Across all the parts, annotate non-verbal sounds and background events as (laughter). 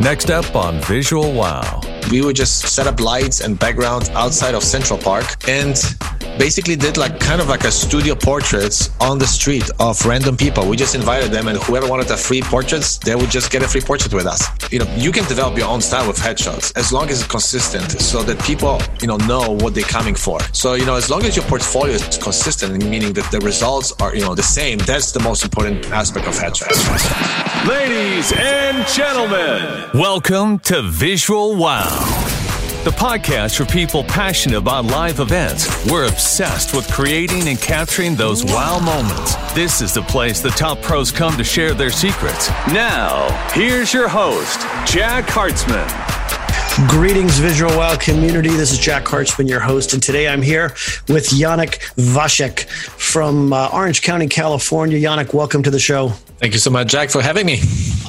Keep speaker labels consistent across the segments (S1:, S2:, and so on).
S1: Next up on Visual Wow.
S2: We would just set up lights and backgrounds outside of Central Park and basically did like kind of like a studio portraits on the street of random people. We just invited them, and whoever wanted a free portraits, they would just get a free portrait with us. You know, you can develop your own style with headshots as long as it's consistent, so that people you know know what they're coming for. So you know, as long as your portfolio is consistent, meaning that the results are you know the same, that's the most important aspect of headshots.
S1: Ladies and gentlemen, welcome to Visual Wow the podcast for people passionate about live events. We're obsessed with creating and capturing those wow moments. This is the place the top pros come to share their secrets. Now, here's your host, Jack Hartzman.
S3: Greetings, Visual Wow community. This is Jack Hartzman, your host, and today I'm here with Yaneck Wasiek from uh, Orange County, California. Yaneck, welcome to the show.
S2: Thank you so much, Jack, for having me.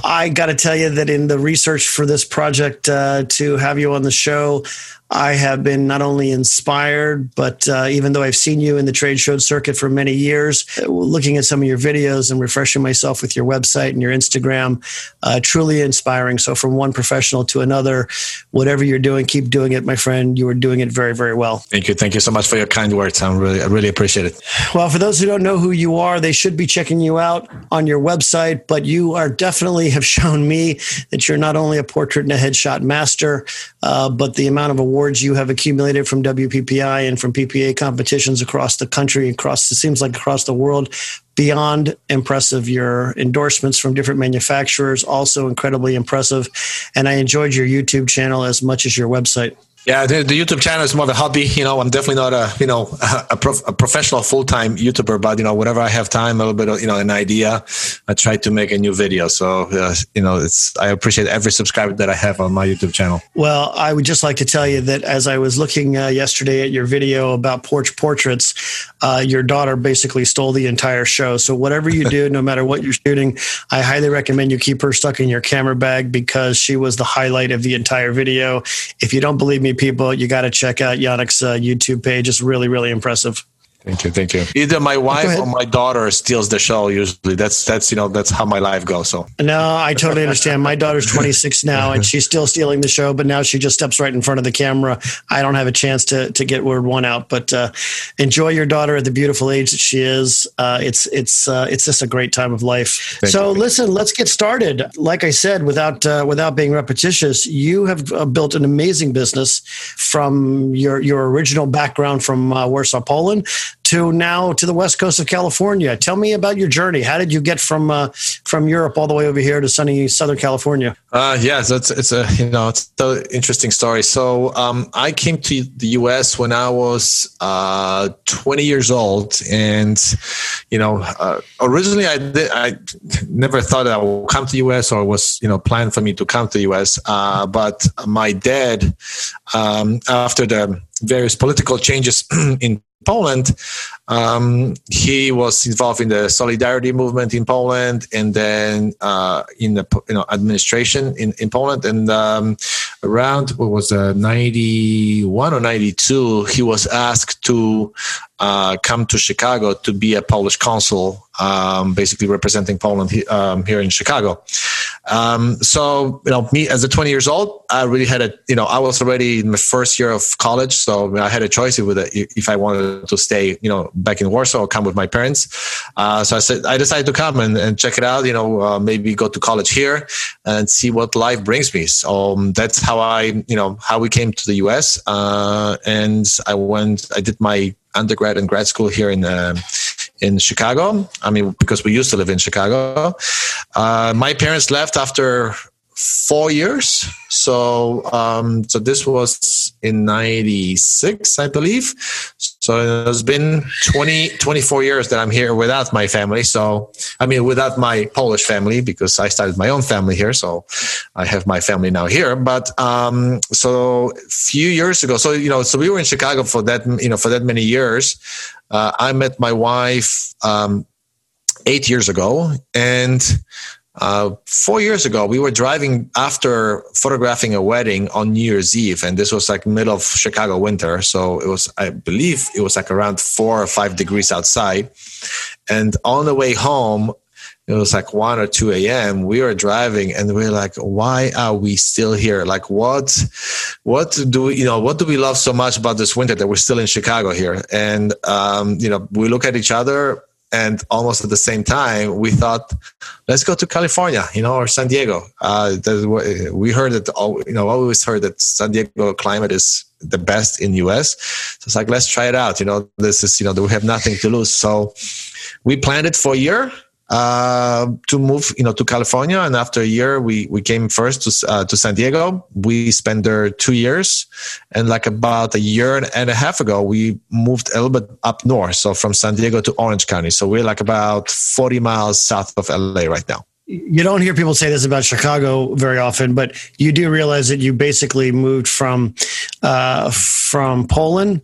S3: I got to tell you that in the research for this project uh, to have you on the show, I have been not only inspired, but uh, even though I've seen you in the trade show circuit for many years, looking at some of your videos and refreshing myself with your website and your Instagram, uh, truly inspiring. So, from one professional to another, whatever you're doing, keep doing it, my friend. You are doing it very, very well.
S2: Thank you. Thank you so much for your kind words. I'm really, I really appreciate it.
S3: Well, for those who don't know who you are, they should be checking you out on your website, but you are definitely have shown me that you're not only a portrait and a headshot master, uh, but the amount of awards awards you have accumulated from WPPI and from PPA competitions across the country, across it seems like across the world, beyond impressive. Your endorsements from different manufacturers also incredibly impressive, and I enjoyed your YouTube channel as much as your website.
S2: Yeah, the, the, YouTube channel is more of a hobby. You know, I'm definitely not a you know (laughs) a, prof, a professional full time YouTuber, but you know, whenever I have time, a little bit of you know an idea, I try to make a new video. So uh, you know, it's I appreciate every subscriber that I have on my YouTube channel.
S3: Well, I would just like to tell you that as I was looking uh, yesterday at your video about porch portraits, uh, your daughter basically stole the entire show. So whatever you do, no matter what you're shooting, I highly recommend you keep her stuck in your camera bag because she was the highlight of the entire video. If you don't believe me people, you got to check out Yaneck's uh, YouTube page. It's really, really impressive.
S2: Thank you, thank you. Either my wife or my daughter steals the show. Usually, that's that's you know that's how my life goes. So
S3: no, I totally understand. My daughter's 26 now, and she's still stealing the show. But now she just steps right in front of the camera. I don't have a chance to to get word one out. But uh, enjoy your daughter at the beautiful age that she is. Uh, it's it's uh, it's just a great time of life. Thank so you. listen, let's get started. Like I said, without uh, without being repetitious, you have uh, built an amazing business from your your original background from uh, Warsaw, Poland to now to the west coast of California. Tell me about your journey. How did you get from uh, from Europe all the way over here to sunny Southern California?
S2: Uh, yeah, so it's, it's a you know it's an interesting story. So um, I came to the U.S. when I was uh, 20 years old, and you know uh, originally I did, I never thought I would come to the U.S. or was you know planned for me to come to the U.S. Uh, but my dad, um, after the various political changes (clears throat) in Poland. Um, he was involved in the solidarity movement in Poland, and then uh, in the you know administration in, in Poland. And um, around what was uh, ninety one or ninety two, he was asked to uh, come to Chicago to be a Polish consul, um, basically representing Poland um, here in Chicago. Um, so, you know, me as a 20 years old, I really had a, you know, I was already in my first year of college. So I had a choice with it if I wanted to stay, you know, back in Warsaw or come with my parents. Uh, so I said, I decided to come and, and check it out, you know, uh, maybe go to college here and see what life brings me. So um, that's how I, you know, how we came to the US. Uh, and I went, I did my undergrad and grad school here in uh, in Chicago. I mean, because we used to live in Chicago. Uh, my parents left after four years. So, um, so this was in 96, I believe. So it's been 20, 24 years that I'm here without my family. So, I mean, without my Polish family because I started my own family here. So I have my family now here. But, um, so a few years ago, so, you know, so we were in Chicago for that, you know, for that many years. Uh, I met my wife, um, eight years ago and, uh, four years ago, we were driving after photographing a wedding on New Year's Eve, and this was like middle of Chicago winter. So it was, I believe, it was like around four or five degrees outside. And on the way home, it was like 1 or 2 a.m we were driving and we are like why are we still here like what what do we you know what do we love so much about this winter that we're still in chicago here and um, you know we look at each other and almost at the same time we thought let's go to california you know or san diego. Uh, we heard that you know always heard that san diego climate is the best in us so it's like let's try it out you know this is you know we have nothing to lose. So we planned it for a year uh, to move, you know, to California. And after a year, we we came first to uh, to San Diego. We spent there two years, and like about a year and a half ago, we moved a little bit up north, so from San Diego to Orange County. So we're like about forty miles south of LA right now
S3: you don't hear people say this about Chicago very often, but you do realize that you basically moved from uh, from Poland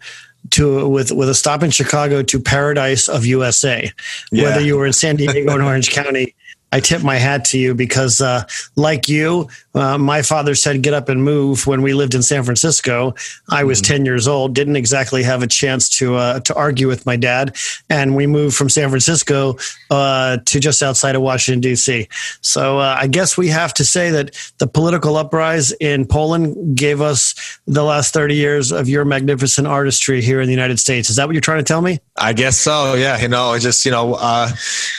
S3: to with with a stop in Chicago to paradise of USA. Yeah. Whether you were in San Diego or Orange County, I tip my hat to you because, uh, like you, uh, my father said, get up and move when we lived in San Francisco. I was mm-hmm. 10 years old, didn't exactly have a chance to, uh, to argue with my dad. And we moved from San Francisco uh, to just outside of Washington, D.C. So uh, I guess we have to say that the political uprising in Poland gave us the last 30 years of your magnificent artistry here in the United States. Is that what you're trying to tell me?
S2: I guess so. Yeah. You know, I just, you know, uh,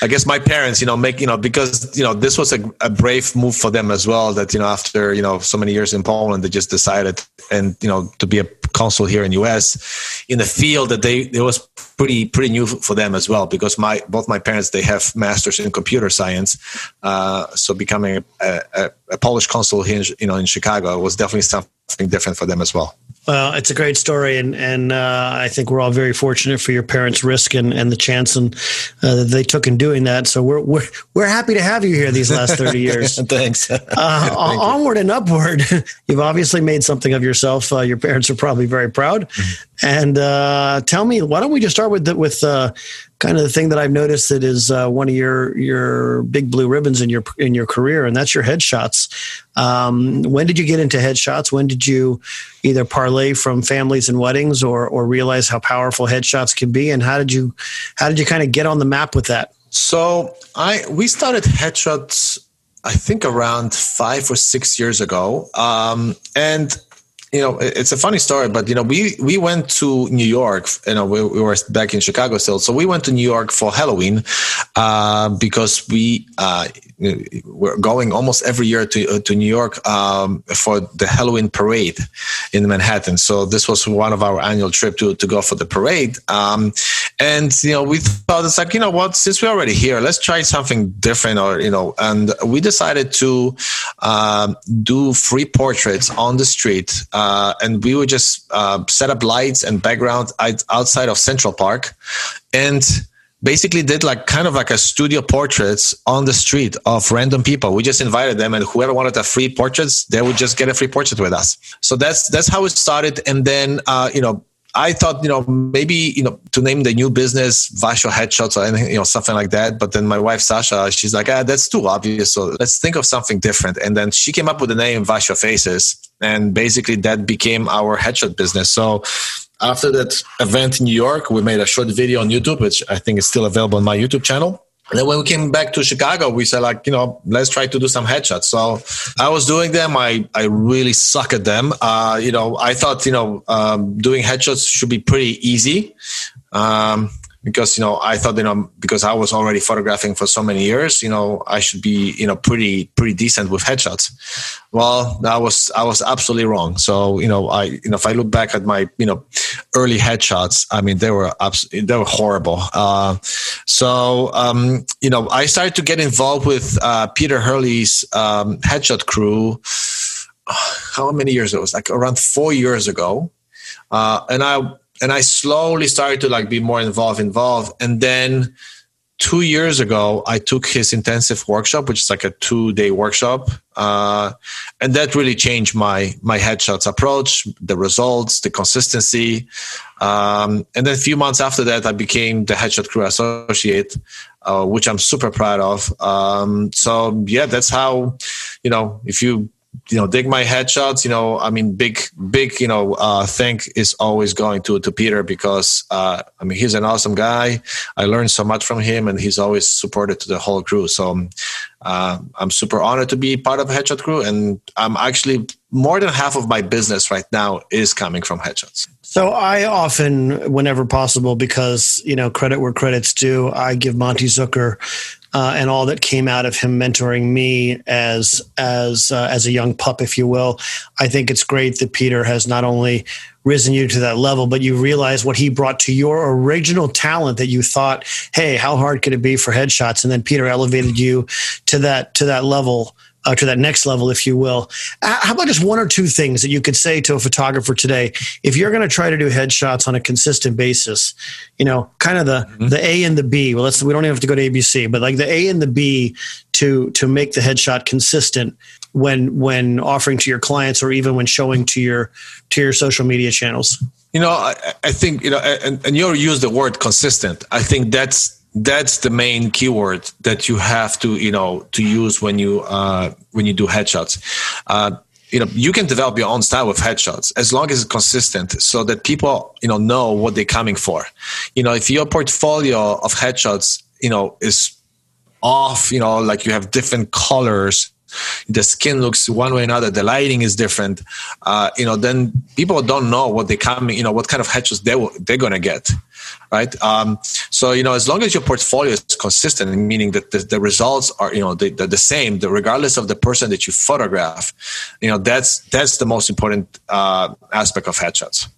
S2: I guess my parents, you know, make, you know, because because you know this was a, a, brave move for them as well. That you know after you know so many years in Poland, they just decided and you know to be a consul here in US in the field that they it was pretty pretty new for them as well because my both my parents they have masters in computer science, uh, so becoming a, a, a Polish consul here in, you know in Chicago was definitely something different for them as well.
S3: Well, it's a great story, and and uh, I think we're all very fortunate for your parents' risk and, and the chance and uh, that they took in doing that. So we're we're we're happy to have you here these last thirty years. (laughs)
S2: Thanks. Uh, (laughs)
S3: Thank onward and upward, (laughs) you've obviously made something of yourself. Uh, your parents are probably very proud. And uh, tell me, why don't we just start with the, with uh, kind of the thing that I've noticed that is uh, one of your your big blue ribbons in your in your career, and that's your headshots. Um, when did you get into headshots? When did you either parlay from families and weddings, or or realize how powerful headshots can be? And how did you how did you kind of get on the map with that?
S2: So I we started headshots. I think around five or six years ago, um, and you know, it's a funny story, but you know, we we went to New York. You know, we, we were back in Chicago still, so we went to New York for Halloween uh, because we uh, we're going almost every year to uh, to New York um, for the Halloween parade in Manhattan. So this was one of our annual trip to to go for the parade. Um, and you know, we thought it's like you know what, since we're already here, let's try something different, or you know, and we decided to um, do free portraits on the street uh, and we would just uh, set up lights and background outside of Central Park, and basically did like kind of like a studio portraits on the street of random people. We just invited them, and whoever wanted a free portraits, they would just get a free portrait with us. So that's that's how it started, and then uh, you know I thought, you know, maybe, you know, to name the new business WASIO Headshots or anything, you know, something like that. But then my wife, Sasha, she's like, ah, that's too obvious. So let's think of something different. And then she came up with the name WASIO Faces. And basically that became our headshot business. So after that event in New York, we made a short video on YouTube, which I think is still available on my YouTube channel. And then when we came back to Chicago, we said like, you know, let's try to do some headshots. So I was doing them. I, I really suck at them. Uh, you know, I thought, you know, um, doing headshots should be pretty easy. Um, because you know I thought you know because I was already photographing for so many years, you know I should be you know pretty pretty decent with headshots. Well, I was I was absolutely wrong. So you know I you know if I look back at my you know early headshots, I mean they were abs- they were horrible. Uh, so um, you know I started to get involved with uh, Peter Hurley's um, headshot crew. How many years ago? It was like around four years ago, uh, and I and I slowly started to like be more involved, involved. And then two years ago, I took his intensive workshop, which is like a two day workshop. Uh, and that really changed my, my headshots approach, the results, the consistency. Um, and then a few months after that, I became the headshot crew associate, uh, which I'm super proud of. Um, so yeah, that's how, you know, if you you know dig my headshots you know i mean big big you know uh thank is always going to to peter because uh i mean he's an awesome guy. I learned so much from him and he's always supported to the whole crew. So uh, i'm super honored to be part of headshot crew and i'm actually more than half of my business right now is coming from headshots.
S3: So I often, whenever possible, because you know credit where credit's due, I give monty Zucker uh, and all that came out of him mentoring me as as uh, as a young pup, if you will. I think it's great that Peter has not only risen you to that level, but you realize what he brought to your original talent that you thought, hey, how hard could it be for headshots? And then Peter elevated you to that to that level uh, to that next level, if you will. How about just one or two things that you could say to a photographer today if you're going to try to do headshots on a consistent basis? You know, kind of the mm-hmm. the A and the B. Well, let's we don't even have to go to ABC, but like the A and the B to to make the headshot consistent when when offering to your clients or even when showing to your to your social media channels.
S2: You know, I, I think you know, and, and you use the word consistent. I think that's that's the main keyword that you have to you know to use when you uh, when you do headshots. Uh, you know you can develop your own style with headshots as long as it's consistent so that people you know know what they're coming for you know if your portfolio of headshots you know is off you know like you have different colors the skin looks one way or another the lighting is different uh, you know then people don't know what they coming you know what kind of headshots they they're to get right um, so you know as long as your portfolio is consistent meaning that the, the results are you know the, the, the same the, regardless of the person that you photograph you know that's that's the most important uh, aspect of headshots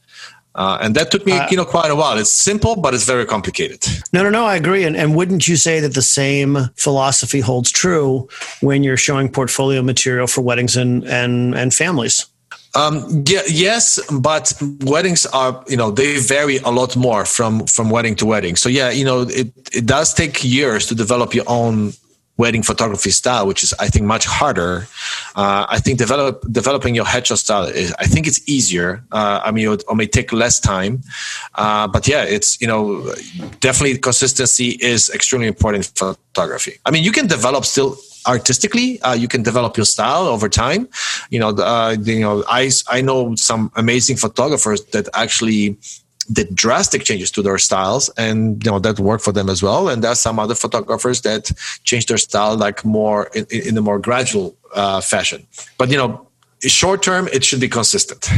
S2: uh, and that took me, uh, you know, quite a while. It's simple, but it's very complicated.
S3: No, no, no. I agree. And, and wouldn't you say that the same philosophy holds true when you're showing portfolio material for weddings and and and families?
S2: Um, yeah, yes, but weddings are, you know, they vary a lot more from from wedding to wedding. So yeah, you know, it it does take years to develop your own wedding photography style, which is I think much harder. Uh, I think develop developing your headshot style is I think it's easier. Uh, I mean, it, may take less time, uh, but yeah, it's you know definitely consistency is extremely important in photography. I mean, you can develop still artistically uh, you can develop your style over time. You know uh, you know i i know some amazing photographers that actually did drastic changes to their styles and you know that worked for them as well. And there's some other photographers that changed their style like more in, in a more gradual uh, fashion. But you know short term it should be consistent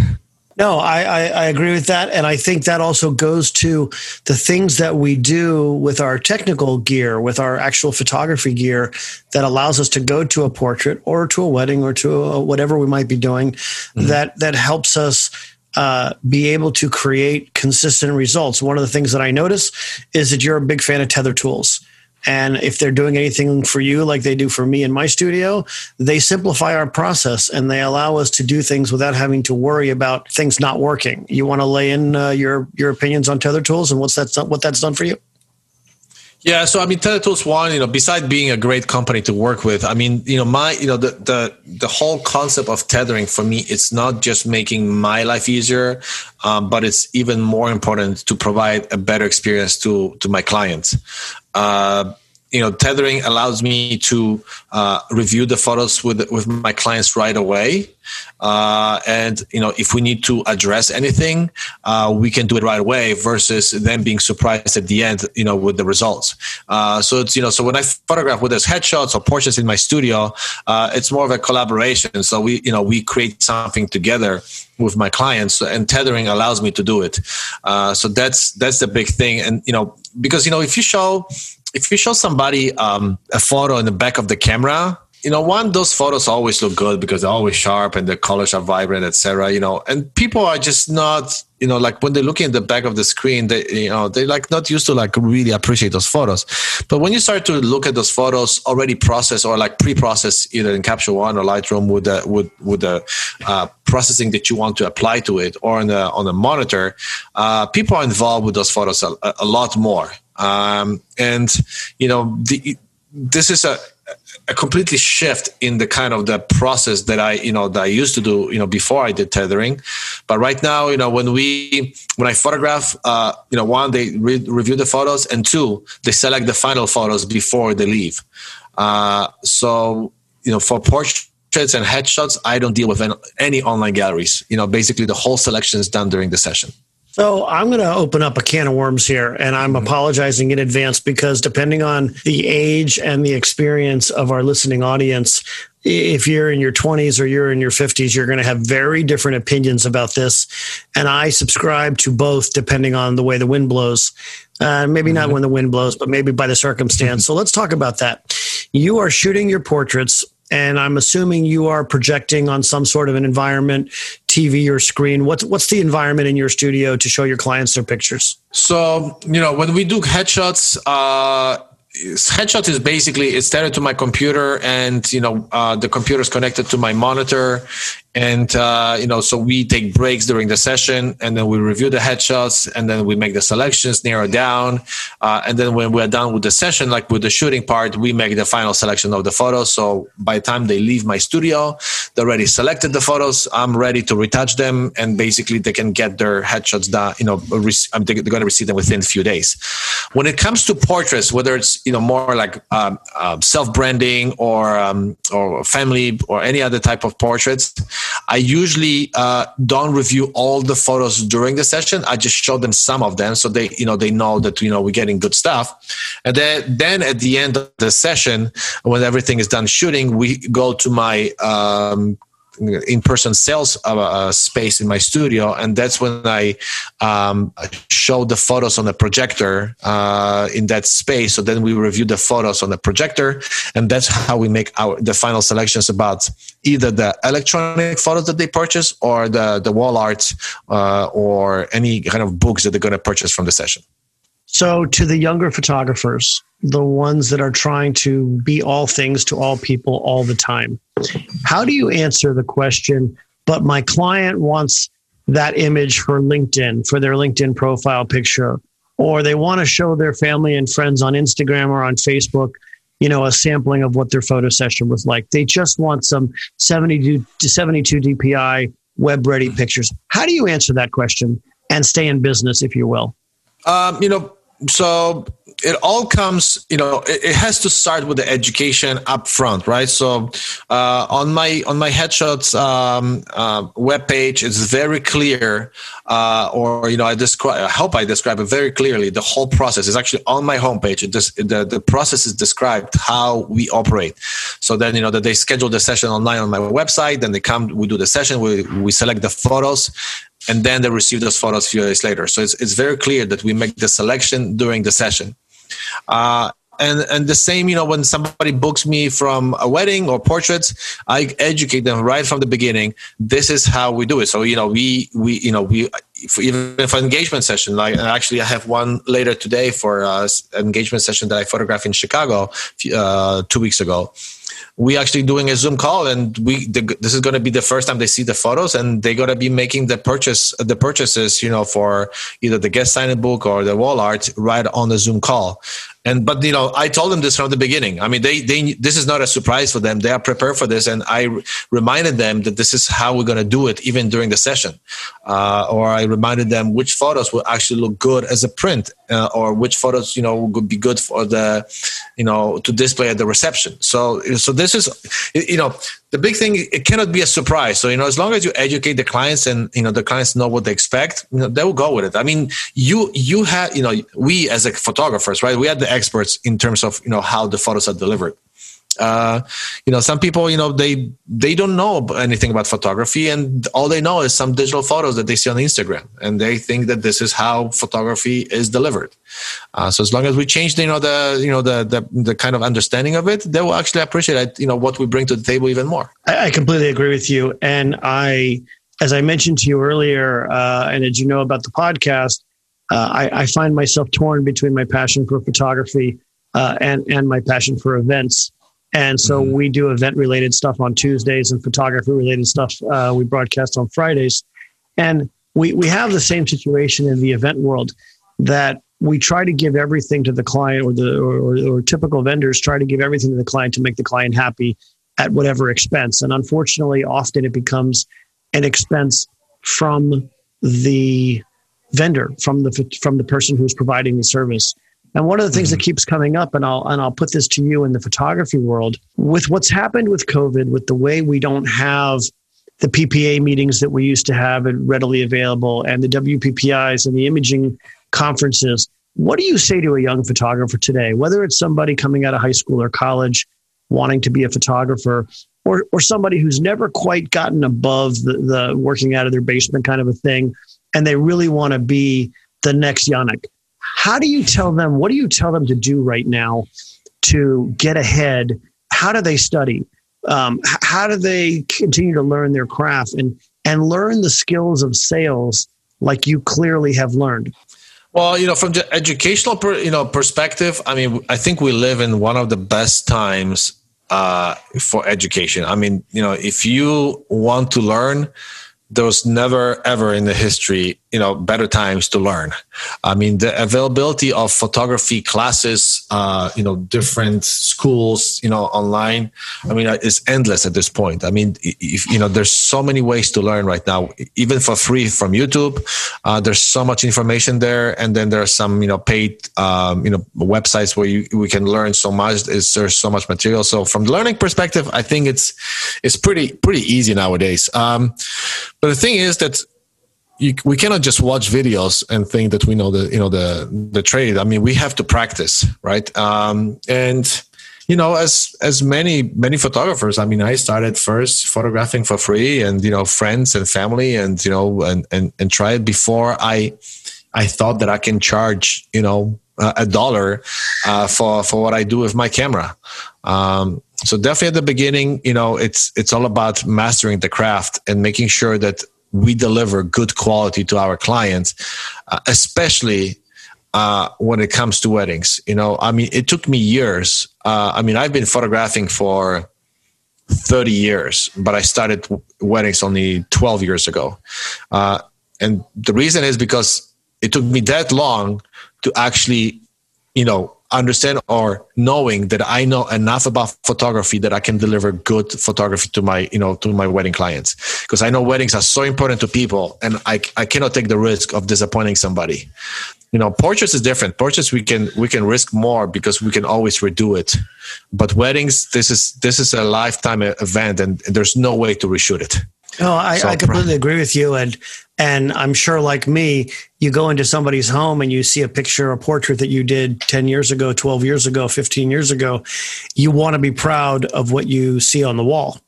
S3: no, I, I, I, agree with that. And I think that also goes to the things that we do with our technical gear, with our actual photography gear that allows us to go to a portrait or to a wedding or to a, whatever we might be doing mm-hmm. that, that helps us uh, be able to create consistent results. One of the things that I notice is that you're a big fan of tether tools. And if they're doing anything for you like they do for me in my studio, they simplify our process and they allow us to do things without having to worry about things not working. You want to lay in uh, your your opinions on tether tools and what's that what that's done for you?
S2: Yeah, so I mean, Tether Tools One, you know, besides being a great company to work with, I mean, you know, my, you know, the the the whole concept of tethering for me, it's not just making my life easier, um, but it's even more important to provide a better experience to to my clients. Uh, you know tethering allows me to uh, review the photos with with my clients right away. Uh, and you know if we need to address anything uh, we can do it right away versus them being surprised at the end you know with the results. Uh, so it's you know so when i photograph with those headshots or portraits in my studio uh, it's more of a collaboration. So we you know we create something together with my clients and tethering allows me to do it. Uh, so that's that's the big thing. And you know because you know if you show if you show somebody um, a photo in the back of the camera you know one those photos always look good because they're always sharp and the colors are vibrant etc you know. And people are just not you know like when they're looking at the back of the screen they you know they like not used to like really appreciate those photos. But when you start to look at those photos already processed or like pre-processed either in capture one or lightroom with the with with the uh, processing that you want to apply to it or on the on the monitor uh, people are involved with those photos a, a lot more um, and you know the, this is a a completely shift in the kind of the process that I, you know, that I used to do, you know, before I did tethering. But right now, you know, when we, when I photograph, uh, you know, one, they re- review the photos and two, they select the final photos before they leave. Uh, so, you know, for portraits and headshots, I don't deal with any online galleries. You know, basically the whole selection is done during the session.
S3: So I'm going to open up a can of worms here, and I'm mm-hmm. apologizing in advance because depending on the age and the experience of our listening audience, if you're in your 20s or you're in your 50s, you're going to have very different opinions about this. And I subscribe to both depending on the way the wind blows. Uh, maybe mm-hmm. not when the wind blows, but maybe by the circumstance. Mm-hmm. So let's talk about that. You are shooting your portraits and I'm assuming you are projecting on some sort of an environment, TV or screen. What's what's the environment in your studio to show your clients their pictures?
S2: So you know when we do headshots. Uh, headshot is basically it's tethered to my computer and you know uh, the computer is connected to my monitor and uh, you know so we take breaks during the session and then we review the headshots and then we make the selections narrow down. Uh, and then when we're done with the session like with the shooting part we make the final selection of the photos. So by the time they leave my studio they already selected the photos. I'm ready to retouch them and basically they can get their headshots done you know they're going to receive them within a few days. When it comes to portraits whether it's you know more like um, uh, self-branding or um, or family or any other type of portraits I usually uh, don't review all the photos during the session. I just show them some of them so they, you know, they know that you know we're getting good stuff. And then, then at the end of the session, when everything is done shooting, we go to my um, in-person sales uh, uh, space in my studio. And that's when i um, show the photos on the projector uh, in that space. So then we review the photos on the projector. And that's how we make our the final selections about either the electronic photos that they purchase or the the wall art uh, or any kind of books that they're going to purchase from the session
S3: so, to the younger photographers, the ones that are trying to be all things to all people all the time, how do you answer the question? But my client wants that image for LinkedIn, for their LinkedIn profile picture, or they want to show their family and friends on Instagram or on Facebook, you know, a sampling of what their photo session was like. They just want some 72 to 72 DPI web ready pictures. How do you answer that question and stay in business, if you will?
S2: Um, you know, so it all comes you know it, has to start with the education up front right? So uh, on my on my headshots um, uh, web page it's very clear uh, or you know i describe i hope i describe it very clearly the whole process is actually on my homepage. It just the, the process is described how we operate. So then you know that they schedule the session online on my website then they come we do the session we, we select the photos and then they receive those photos a few days later. So it's, it's very clear that we make the selection during the session. Uh, and and the same, you know, when somebody books me from a wedding or portraits, I educate them right from the beginning. This is how we do it. So you know, we we you know we for even for engagement session. Like actually, I have one later today for uh, an engagement session that I photographed in Chicago uh, two weeks ago we actually doing a Zoom call, and we the, this is going to be the first time they see the photos, and they're going to be making the purchase the purchases, you know, for either the guest signing book or the wall art right on the Zoom call. And but you know, I told them this from the beginning. I mean, they they this is not a surprise for them. They are prepared for this, and I reminded them that this is how we're going to do it, even during the session. Uh, or I reminded them which photos will actually look good as a print, uh, or which photos you know would be good for the, you know, to display at the reception. So so this is, you know, the big thing it cannot be a surprise. So you know as long as you educate the clients and you know the clients know what they expect you know they will go with it. I mean you you have you know we as a photographers right? We are the experts in terms of you know how the photos are delivered uh, you know some people you know they they don't know anything about photography and all they know is some digital photos that they see on instagram and they think that this is how photography is delivered. Uh, so as long as we change the, you know the you know the, the, the kind of understanding of it they will actually appreciate you know what we bring to the table even more.
S3: I, I completely agree with you. And i as i mentioned to you earlier uh, and as you know about the podcast uh, I, I, find myself torn between my passion for photography uh, and and my passion for events and so mm-hmm. we do event related stuff on Tuesdays and photography related stuff uh, we broadcast on Fridays. And we, we have the same situation in the event world that we try to give everything to the client or the or, or, or typical vendors try to give everything to the client to make the client happy at whatever expense. And unfortunately, often it becomes an expense from the vendor, from the from the person who's providing the service. And one of the things mm-hmm. that keeps coming up, and I'll and I'll put this to you in the photography world, with what's happened with COVID, with the way we don't have the PPA meetings that we used to have and readily available, and the WPPIs and the imaging conferences. What do you say to a young photographer today, whether it's somebody coming out of high school or college wanting to be a photographer, or or somebody who's never quite gotten above the, the working out of their basement kind of a thing, and they really want to be the next Yaneck? How do you tell them? What do you tell them to do right now to get ahead? How do they study? Um, how do they continue to learn their craft and and learn the skills of sales like you clearly have learned?
S2: Well, you know, from the educational, per, you know, perspective, I mean, I think we live in one of the best times uh, for education. I mean, you know, if you want to learn, there was never ever in the history you know better times to learn. I mean the availability of photography classes uh, you know different schools you know online i mean it's endless at this point. I mean if you know there's so many ways to learn right now even for free from youtube. Uh, there's so much information there and then there are some you know paid um, you know websites where you, we can learn so much. Is there's so much material. So from the learning perspective i think it's it's pretty pretty easy nowadays. Um, but the thing is that you, we cannot just watch videos and think that we know the you know the the trade. I mean, we have to practice, right? Um, and you know, as as many many photographers, I mean, I started first photographing for free, and you know, friends and family, and you know, and and and try it before I I thought that I can charge you know a dollar uh, for for what I do with my camera. Um, so definitely at the beginning, you know, it's it's all about mastering the craft and making sure that we deliver good quality to our clients, uh, especially uh, when it comes to weddings. You know, I mean, it took me years. Uh, I mean, I've been photographing for 30 years, but I started weddings only 12 years ago. Uh, and the reason is because it took me that long to actually, you know, understand or knowing that I know enough about photography that I can deliver good photography to my, you know, to my wedding clients. Because I know weddings are so important to people and I, I cannot take the risk of disappointing somebody. You know, portraits is different. Portraits we can we can risk more because we can always redo it. But weddings, this is this is a lifetime event and there's no way to reshoot it.
S3: No, I, I completely agree with you. And and I'm sure, like me, you go into somebody's home and you see a picture, a portrait that you did 10 years ago, 12 years ago, 15 years ago. You want to be proud of what you see on the wall.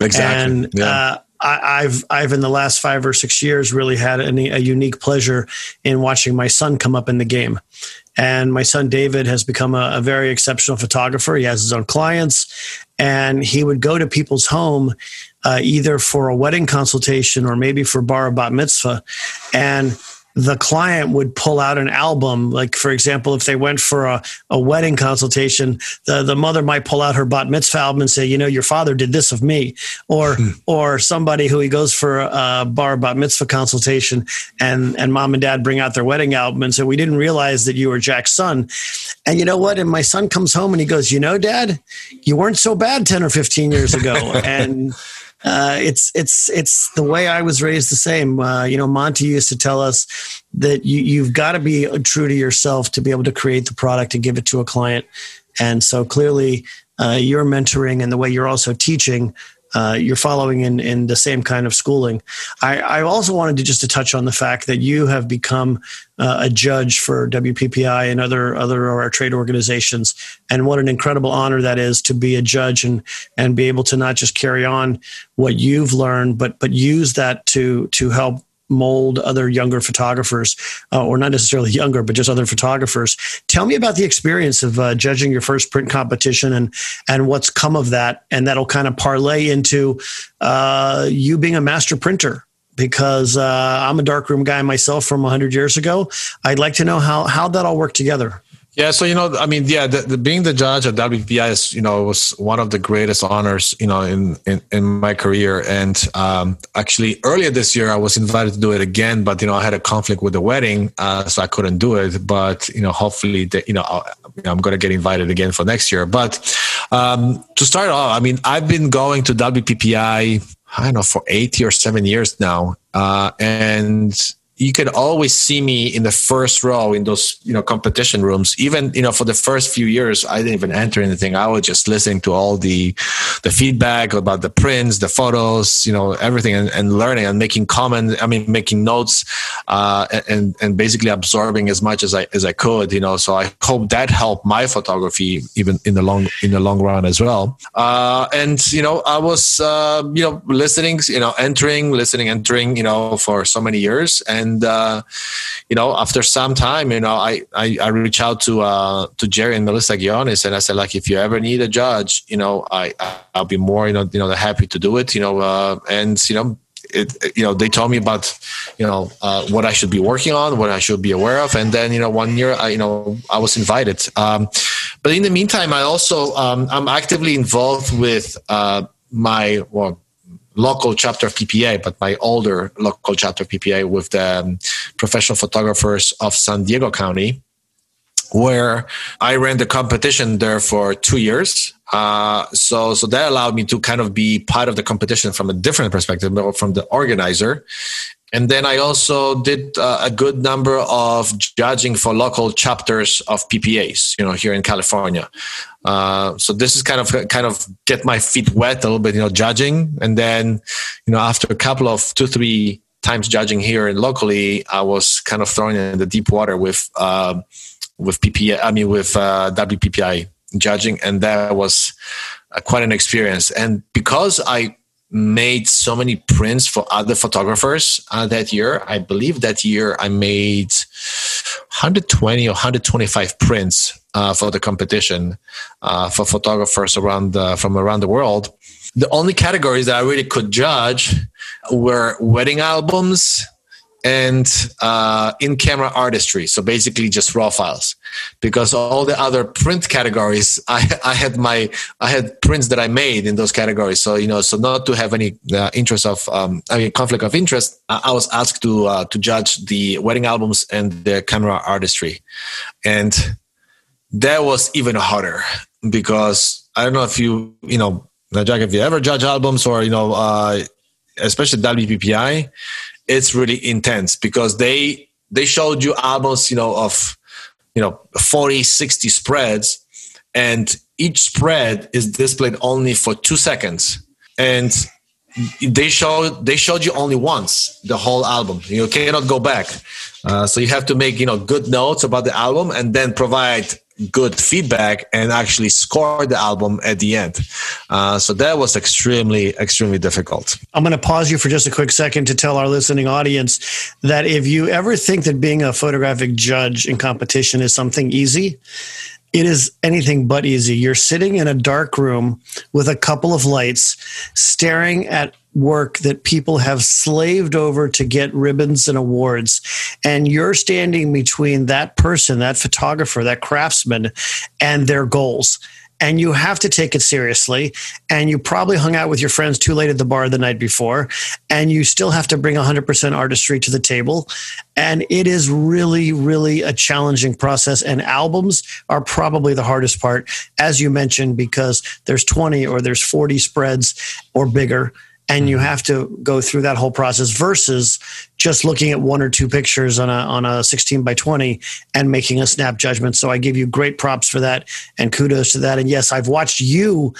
S2: Exactly.
S3: And yeah. uh, I, have I've in the last five or six years really had a, a unique pleasure in watching my son come up in the game. And my son David has become a, a, very exceptional photographer. He has his own clients, and he would go to people's home uh, either for a wedding consultation or maybe for bar bat mitzvah. And the client would pull out an album. Like, for example, if they went for a, a wedding consultation, the, the mother might pull out her bat mitzvah album and say, you know, your father did this of me. Or, hmm. or somebody who he goes for a bar bat mitzvah consultation and, and mom and dad bring out their wedding album and say, we didn't realize that you were Jack's son. And you know what? And my son comes home and he goes, you know, dad, you weren't so bad 10 or 15 years ago. (laughs) and, uh, it's it's it's the way I was raised. The same. Uh, you know, Monty used to tell us that you you've got to be true to yourself to be able to create the product and give it to a client. And so clearly, uh, your mentoring and the way you're also teaching uh, you're following in, in the same kind of schooling. I, I, also wanted to just to touch on the fact that you have become uh, a judge for WPPI and other other our trade organizations, and what an incredible honor that is to be a judge and and be able to not just carry on what you've learned, but but use that to to help mold other younger photographers, uh, or not necessarily younger, but just other photographers. Tell me about the experience of uh, judging your first print competition and and what's come of that, and that'll kind of parlay into uh, you being a master printer. Because uh, I'm a darkroom guy myself from 100 years ago, I'd like to know how how that all worked together.
S2: Yeah, so you know, I mean, yeah, the, the, being the judge at WPI is, you know, was one of the greatest honors, you know, in in, in my career. And um, actually, earlier this year, I was invited to do it again, but you know, I had a conflict with the wedding, uh, so I couldn't do it. But you know, hopefully, the, you know, I'm going to get invited again for next year. But um, to start off, I mean, I've been going to WPPI, I don't know, for eight or seven years now, uh, and you could always see me in the first row in those you know competition rooms. Even you know for the first few years i didn't even enter anything. I was just listening to all the the feedback about the prints the photos you know everything and, and learning and making comments i mean making notes uh, and and basically absorbing as much as i as i could you know. So i hope that helped my photography even in the long in the long run as well. Uh, and you know i was uh, you know listening you know entering listening entering you know for so many years. And and uh, you know after some time you know i i, I reach out to uh, to jerry and melissa Ghionis and i said like if you ever need a judge you know i i'll be more you know you know happy to do it you know uh, and you know it, you know, they told me about, you know, uh, what I should be working on, what I should be aware of, and then, you know, one year, I, you know, I was invited. Um, but in the meantime, I also um, I'm actively involved with uh, my well, local chapter of PPA, but my older local chapter of PPA with the um, professional photographers of San Diego County, where I ran the competition there for two years. Uh, so, so that allowed me to kind of be part of the competition from a different perspective, from the organizer. And then I also did uh, a good number of judging for local chapters of PPAs, you know, here in California. Uh, so this is kind of kind of get my feet wet a little bit, you know, judging, and then you know after a couple of two three times judging here and locally, I was kind of thrown in the deep water with uh, with PPA. I mean with uh, WPPI judging, and that was uh, quite an experience. And because I made so many prints for other photographers uh, that year. I believe that year I made 120 or 125 prints uh, for the competition uh, for photographers around the, from around the world. The only categories that I really could judge were wedding albums, and uh, in camera artistry. So basically just raw files because all the other print categories, (laughs) I, I had my, I had prints that I made in those categories. So, you know, so not to have any uh, interest of, um, I mean, conflict of interest, I was asked to, uh, to judge the wedding albums and the camera artistry. And that was even harder because I don't know if you, you know, Jack, if you ever judge albums or, you know, uh, especially WPPI, it's really intense because they they showed you albums you know of you know 40 60 spreads and each spread is displayed only for two seconds. And they showed they showed you only once the whole album. You cannot go back. Uh, so you have to make you know good notes about the album and then provide good feedback and actually score the album at the end. Uh, so that was extremely, extremely difficult.
S3: I'm going to pause you for just a quick second to tell our listening audience that if you ever think that being a photographic judge in competition is something easy, it is anything but easy. You're sitting in a dark room with a couple of lights, staring at work that people have slaved over to get ribbons and awards. And you're standing between that person, that photographer, that craftsman, and their goals and you have to take it seriously. And you probably hung out with your friends too late at the bar the night before, and you still have to bring 100% artistry to the table. And it is really, really a challenging process. And albums are probably the hardest part, as you mentioned, because there's 20 or there's 40 spreads or bigger and you mm-hmm. have to go through that whole process versus just looking at one or two pictures on a on a 16 by 20 and making a snap judgment. So i give you great props for that and kudos to that. And yes i've watched you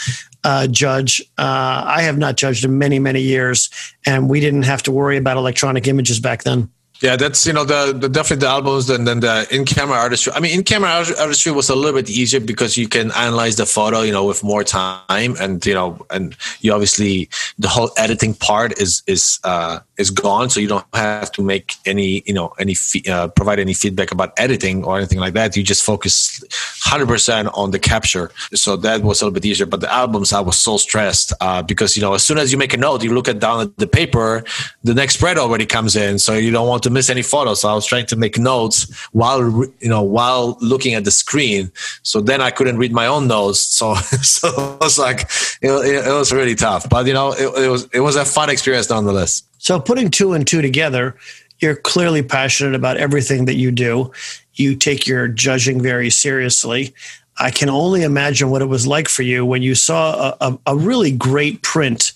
S3: uh, judge. Uh, i have not judged in many many years and we didn't have to worry about electronic images back then
S2: yeah, that's you know the, the definitely the albums and then the in camera artistry. I mean, in camera artistry was a little bit easier because you can analyze the photo, you know, with more time, and you know, and you obviously the whole editing part is is uh, is gone, so you don't have to make any you know any uh, provide any feedback about editing or anything like that. You just focus hundred percent on the capture, so that was a little bit easier. But the albums, I was so stressed uh, because you know as soon as you make a note, you look at down at the paper, the next spread already comes in, so you don't want to to miss any photos. So I was trying to make notes while you know while looking at the screen. So then I couldn't read my own notes. So (laughs) so it was like it, it was really tough. But you know it, it was it was a fun experience nonetheless.
S3: So putting two and two together, you're clearly passionate about everything that you do. You take your judging very seriously. I can only imagine what it was like for you when you saw a, a, a really great print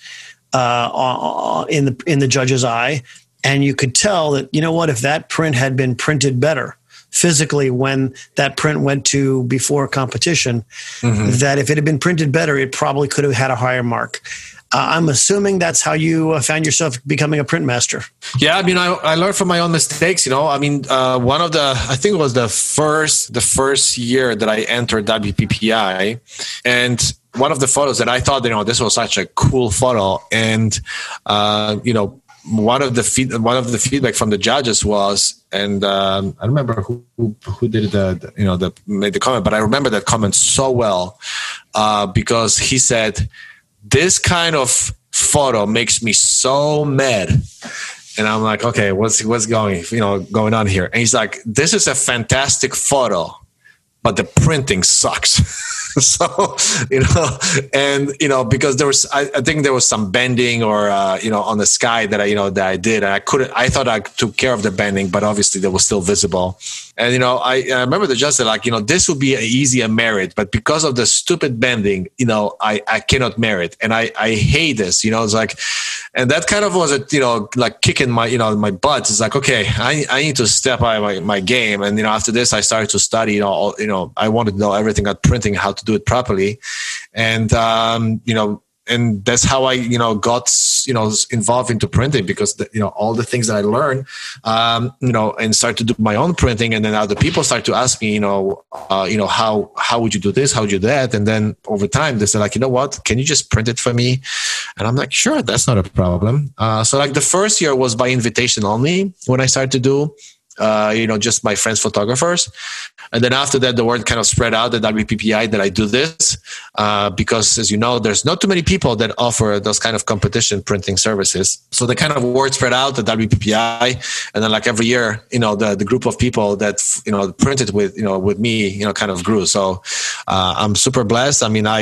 S3: uh, in the in the judge's eye and you could tell that you know what if that print had been printed better physically when that print went to before competition mm-hmm. that if it had been printed better it probably could have had a higher mark uh, I'm assuming that's how you uh, found yourself becoming a print master.
S2: Yeah, I mean, I, I learned from my own mistakes. You know, I mean, uh, one of the I think it was the first the first year that I entered WPPI, and one of the photos that I thought, you know, this was such a cool photo, and uh, you know, one of the feed, one of the feedback from the judges was, and um, I remember who, who, who did the, the, you know the made the comment, but I remember that comment so well uh, because he said this kind of photo makes me so mad. And i'm like okay what's what's going you know going on here? And he's like this is a fantastic photo but the printing sucks. (laughs) So you know and you know because there was I, I think there was some bending or uh, you know on the sky that i you know that i did. And i couldn't i thought i took care of the bending but obviously that was still visible and you know, I, I remember the judge said like, you know, this would be an easier merit, but because of the stupid bending, you know, I, I cannot merit, and I I hate this. You know, it's like, and that kind of was a you know like kicking my you know my butt. It's like okay, I I need to step up my, my game, and you know after this I started to study. You know, all, you know I wanted to know everything about printing, how to do it properly, and um, you know and that's how I, you know, got you know involved into printing because the, you know all the things that I learned, um, you know, and start to do my own printing, and then other people start to ask me, you know, uh, you know, how how would you do this, how would you do that, and then over time they said like, you know what, can you just print it for me? And I'm like, sure, that's not a problem. Uh, so like the first year was by invitation only when I started to do uh, you know, just my friends photographers. And then after that, the word kind of spread out at WPPI that I do this uh, because, as you know, there's not too many people that offer those kind of competition printing services. So the kind of word spread out at WPPI, and then like every year, you know, the the group of people that you know printed with you know with me, you know, kind of grew. So uh, I'm super blessed. I mean, I,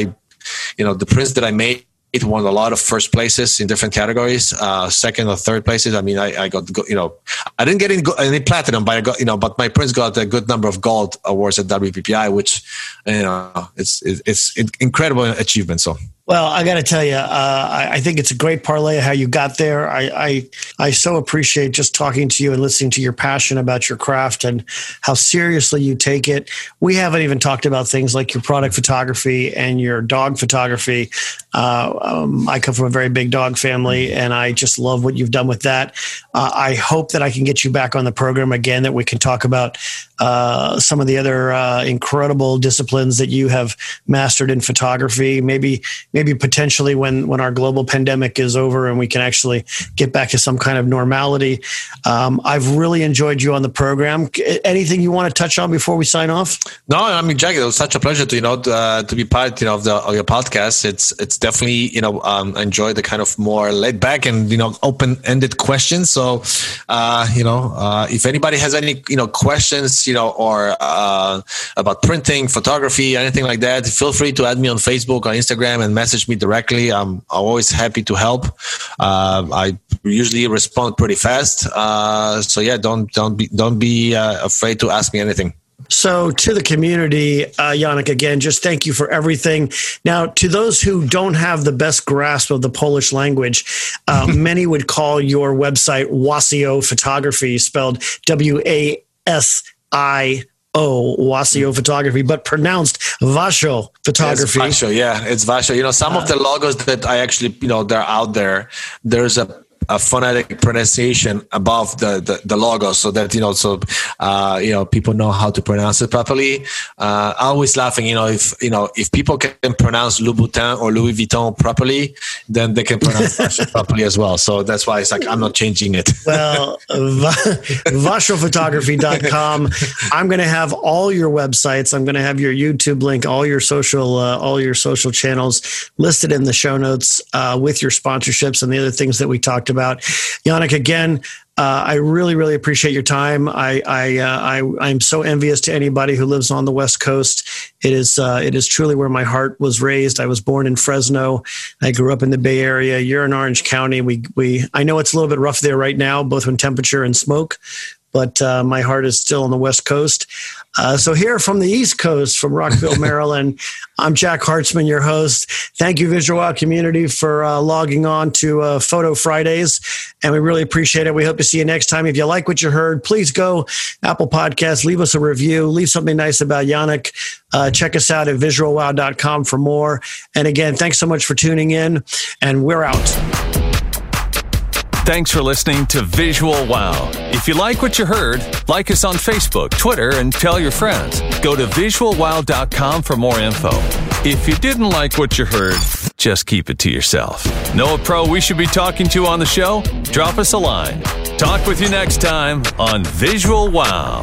S2: you know, the prints that I made it won a lot of first places in different categories, uh, second or third places. I mean, I, I got, you know, I didn't get any, any, platinum, but I got, you know, but my prints got a good number of gold awards at WPPI, which, you know, it's, it's, it's incredible achievement. So.
S3: Well, I got to tell you, uh, I, I, think it's a great parlay how you got there. I, I, I so appreciate just talking to you and listening to your passion about your craft and how seriously you take it. We haven't even talked about things like your product photography and your dog photography. Uh, um, I come from a very big dog family, and I just love what you've done with that. Uh, I hope that I can get you back on the program again, that we can talk about uh, some of the other uh, incredible disciplines that you have mastered in photography. Maybe, maybe potentially when when our global pandemic is over and we can actually get back to some kind of normality. Um, I've really enjoyed you on the program. Anything you want to touch on before we sign off?
S2: No, I mean, Jack, it was such a pleasure to you know to, uh, to be part you know of the of your podcast. It's it's definitely you know um, enjoy the kind of more laid back and you know open ended questions. So uh, you know uh, if anybody has any you know questions you know or uh, about printing, photography, anything like that, feel free to add me on Facebook or Instagram and message me directly. I'm always happy to help. Uh, I usually respond pretty fast. Uh, so yeah, don't don't be don't be afraid to ask me anything.
S3: So, to the community, uh, Yaneck, again, just thank you for everything. Now, to those who don't have the best grasp of the Polish language, uh, (laughs) many would call your website Wasio Photography, spelled W A S I O Wasio Photography, but pronounced Vasho Photography.
S2: Yes, Vasho, yeah, it's Vasho. You know, some uh, of the logos that I actually, you know, they're out there. There's a a phonetic pronunciation above the, the, the logo so that you know so uh, you know people know how to pronounce it properly. Uh, always laughing you know if you know if people can pronounce Louboutin or Louis Vuitton properly then they can pronounce (laughs) properly as well. So that's why it's like I'm not changing it. (laughs)
S3: Well vashophotography.com I'm going to have all your websites. I'm going to have your YouTube link all your social uh, all your social channels listed in the show notes uh, with your sponsorships and the other things that we talked about about. Yaneck, again, uh, I really, really appreciate your time. I, I, uh, I, I'm so envious to anybody who lives on the West Coast. It is, uh, it is truly where my heart was raised. I was born in Fresno. I grew up in the Bay Area. You're in Orange County. We, we, I know it's a little bit rough there right now, both in temperature and smoke, but uh, my heart is still on the West Coast. Uh, so, here from the East Coast, from Rockville, (laughs) Maryland, I'm Jack Hartzman, your host. Thank you, Visual Wow community, for uh, logging on to uh, Photo Fridays, and we really appreciate it. We hope to see you next time. If you like what you heard, please go Apple Podcast, leave us a review, leave something nice about Yaneck. Uh, check us out at visualwow.com for more. And again, thanks so much for tuning in, and we're out.
S1: Thanks for listening to Visual Wow. If you like what you heard, like us on Facebook, Twitter, and tell your friends. Go to visualwow.com for more info. If you didn't like what you heard, just keep it to yourself. Know a pro we should be talking to on the show? Drop us a line. Talk with you next time on Visual Wow.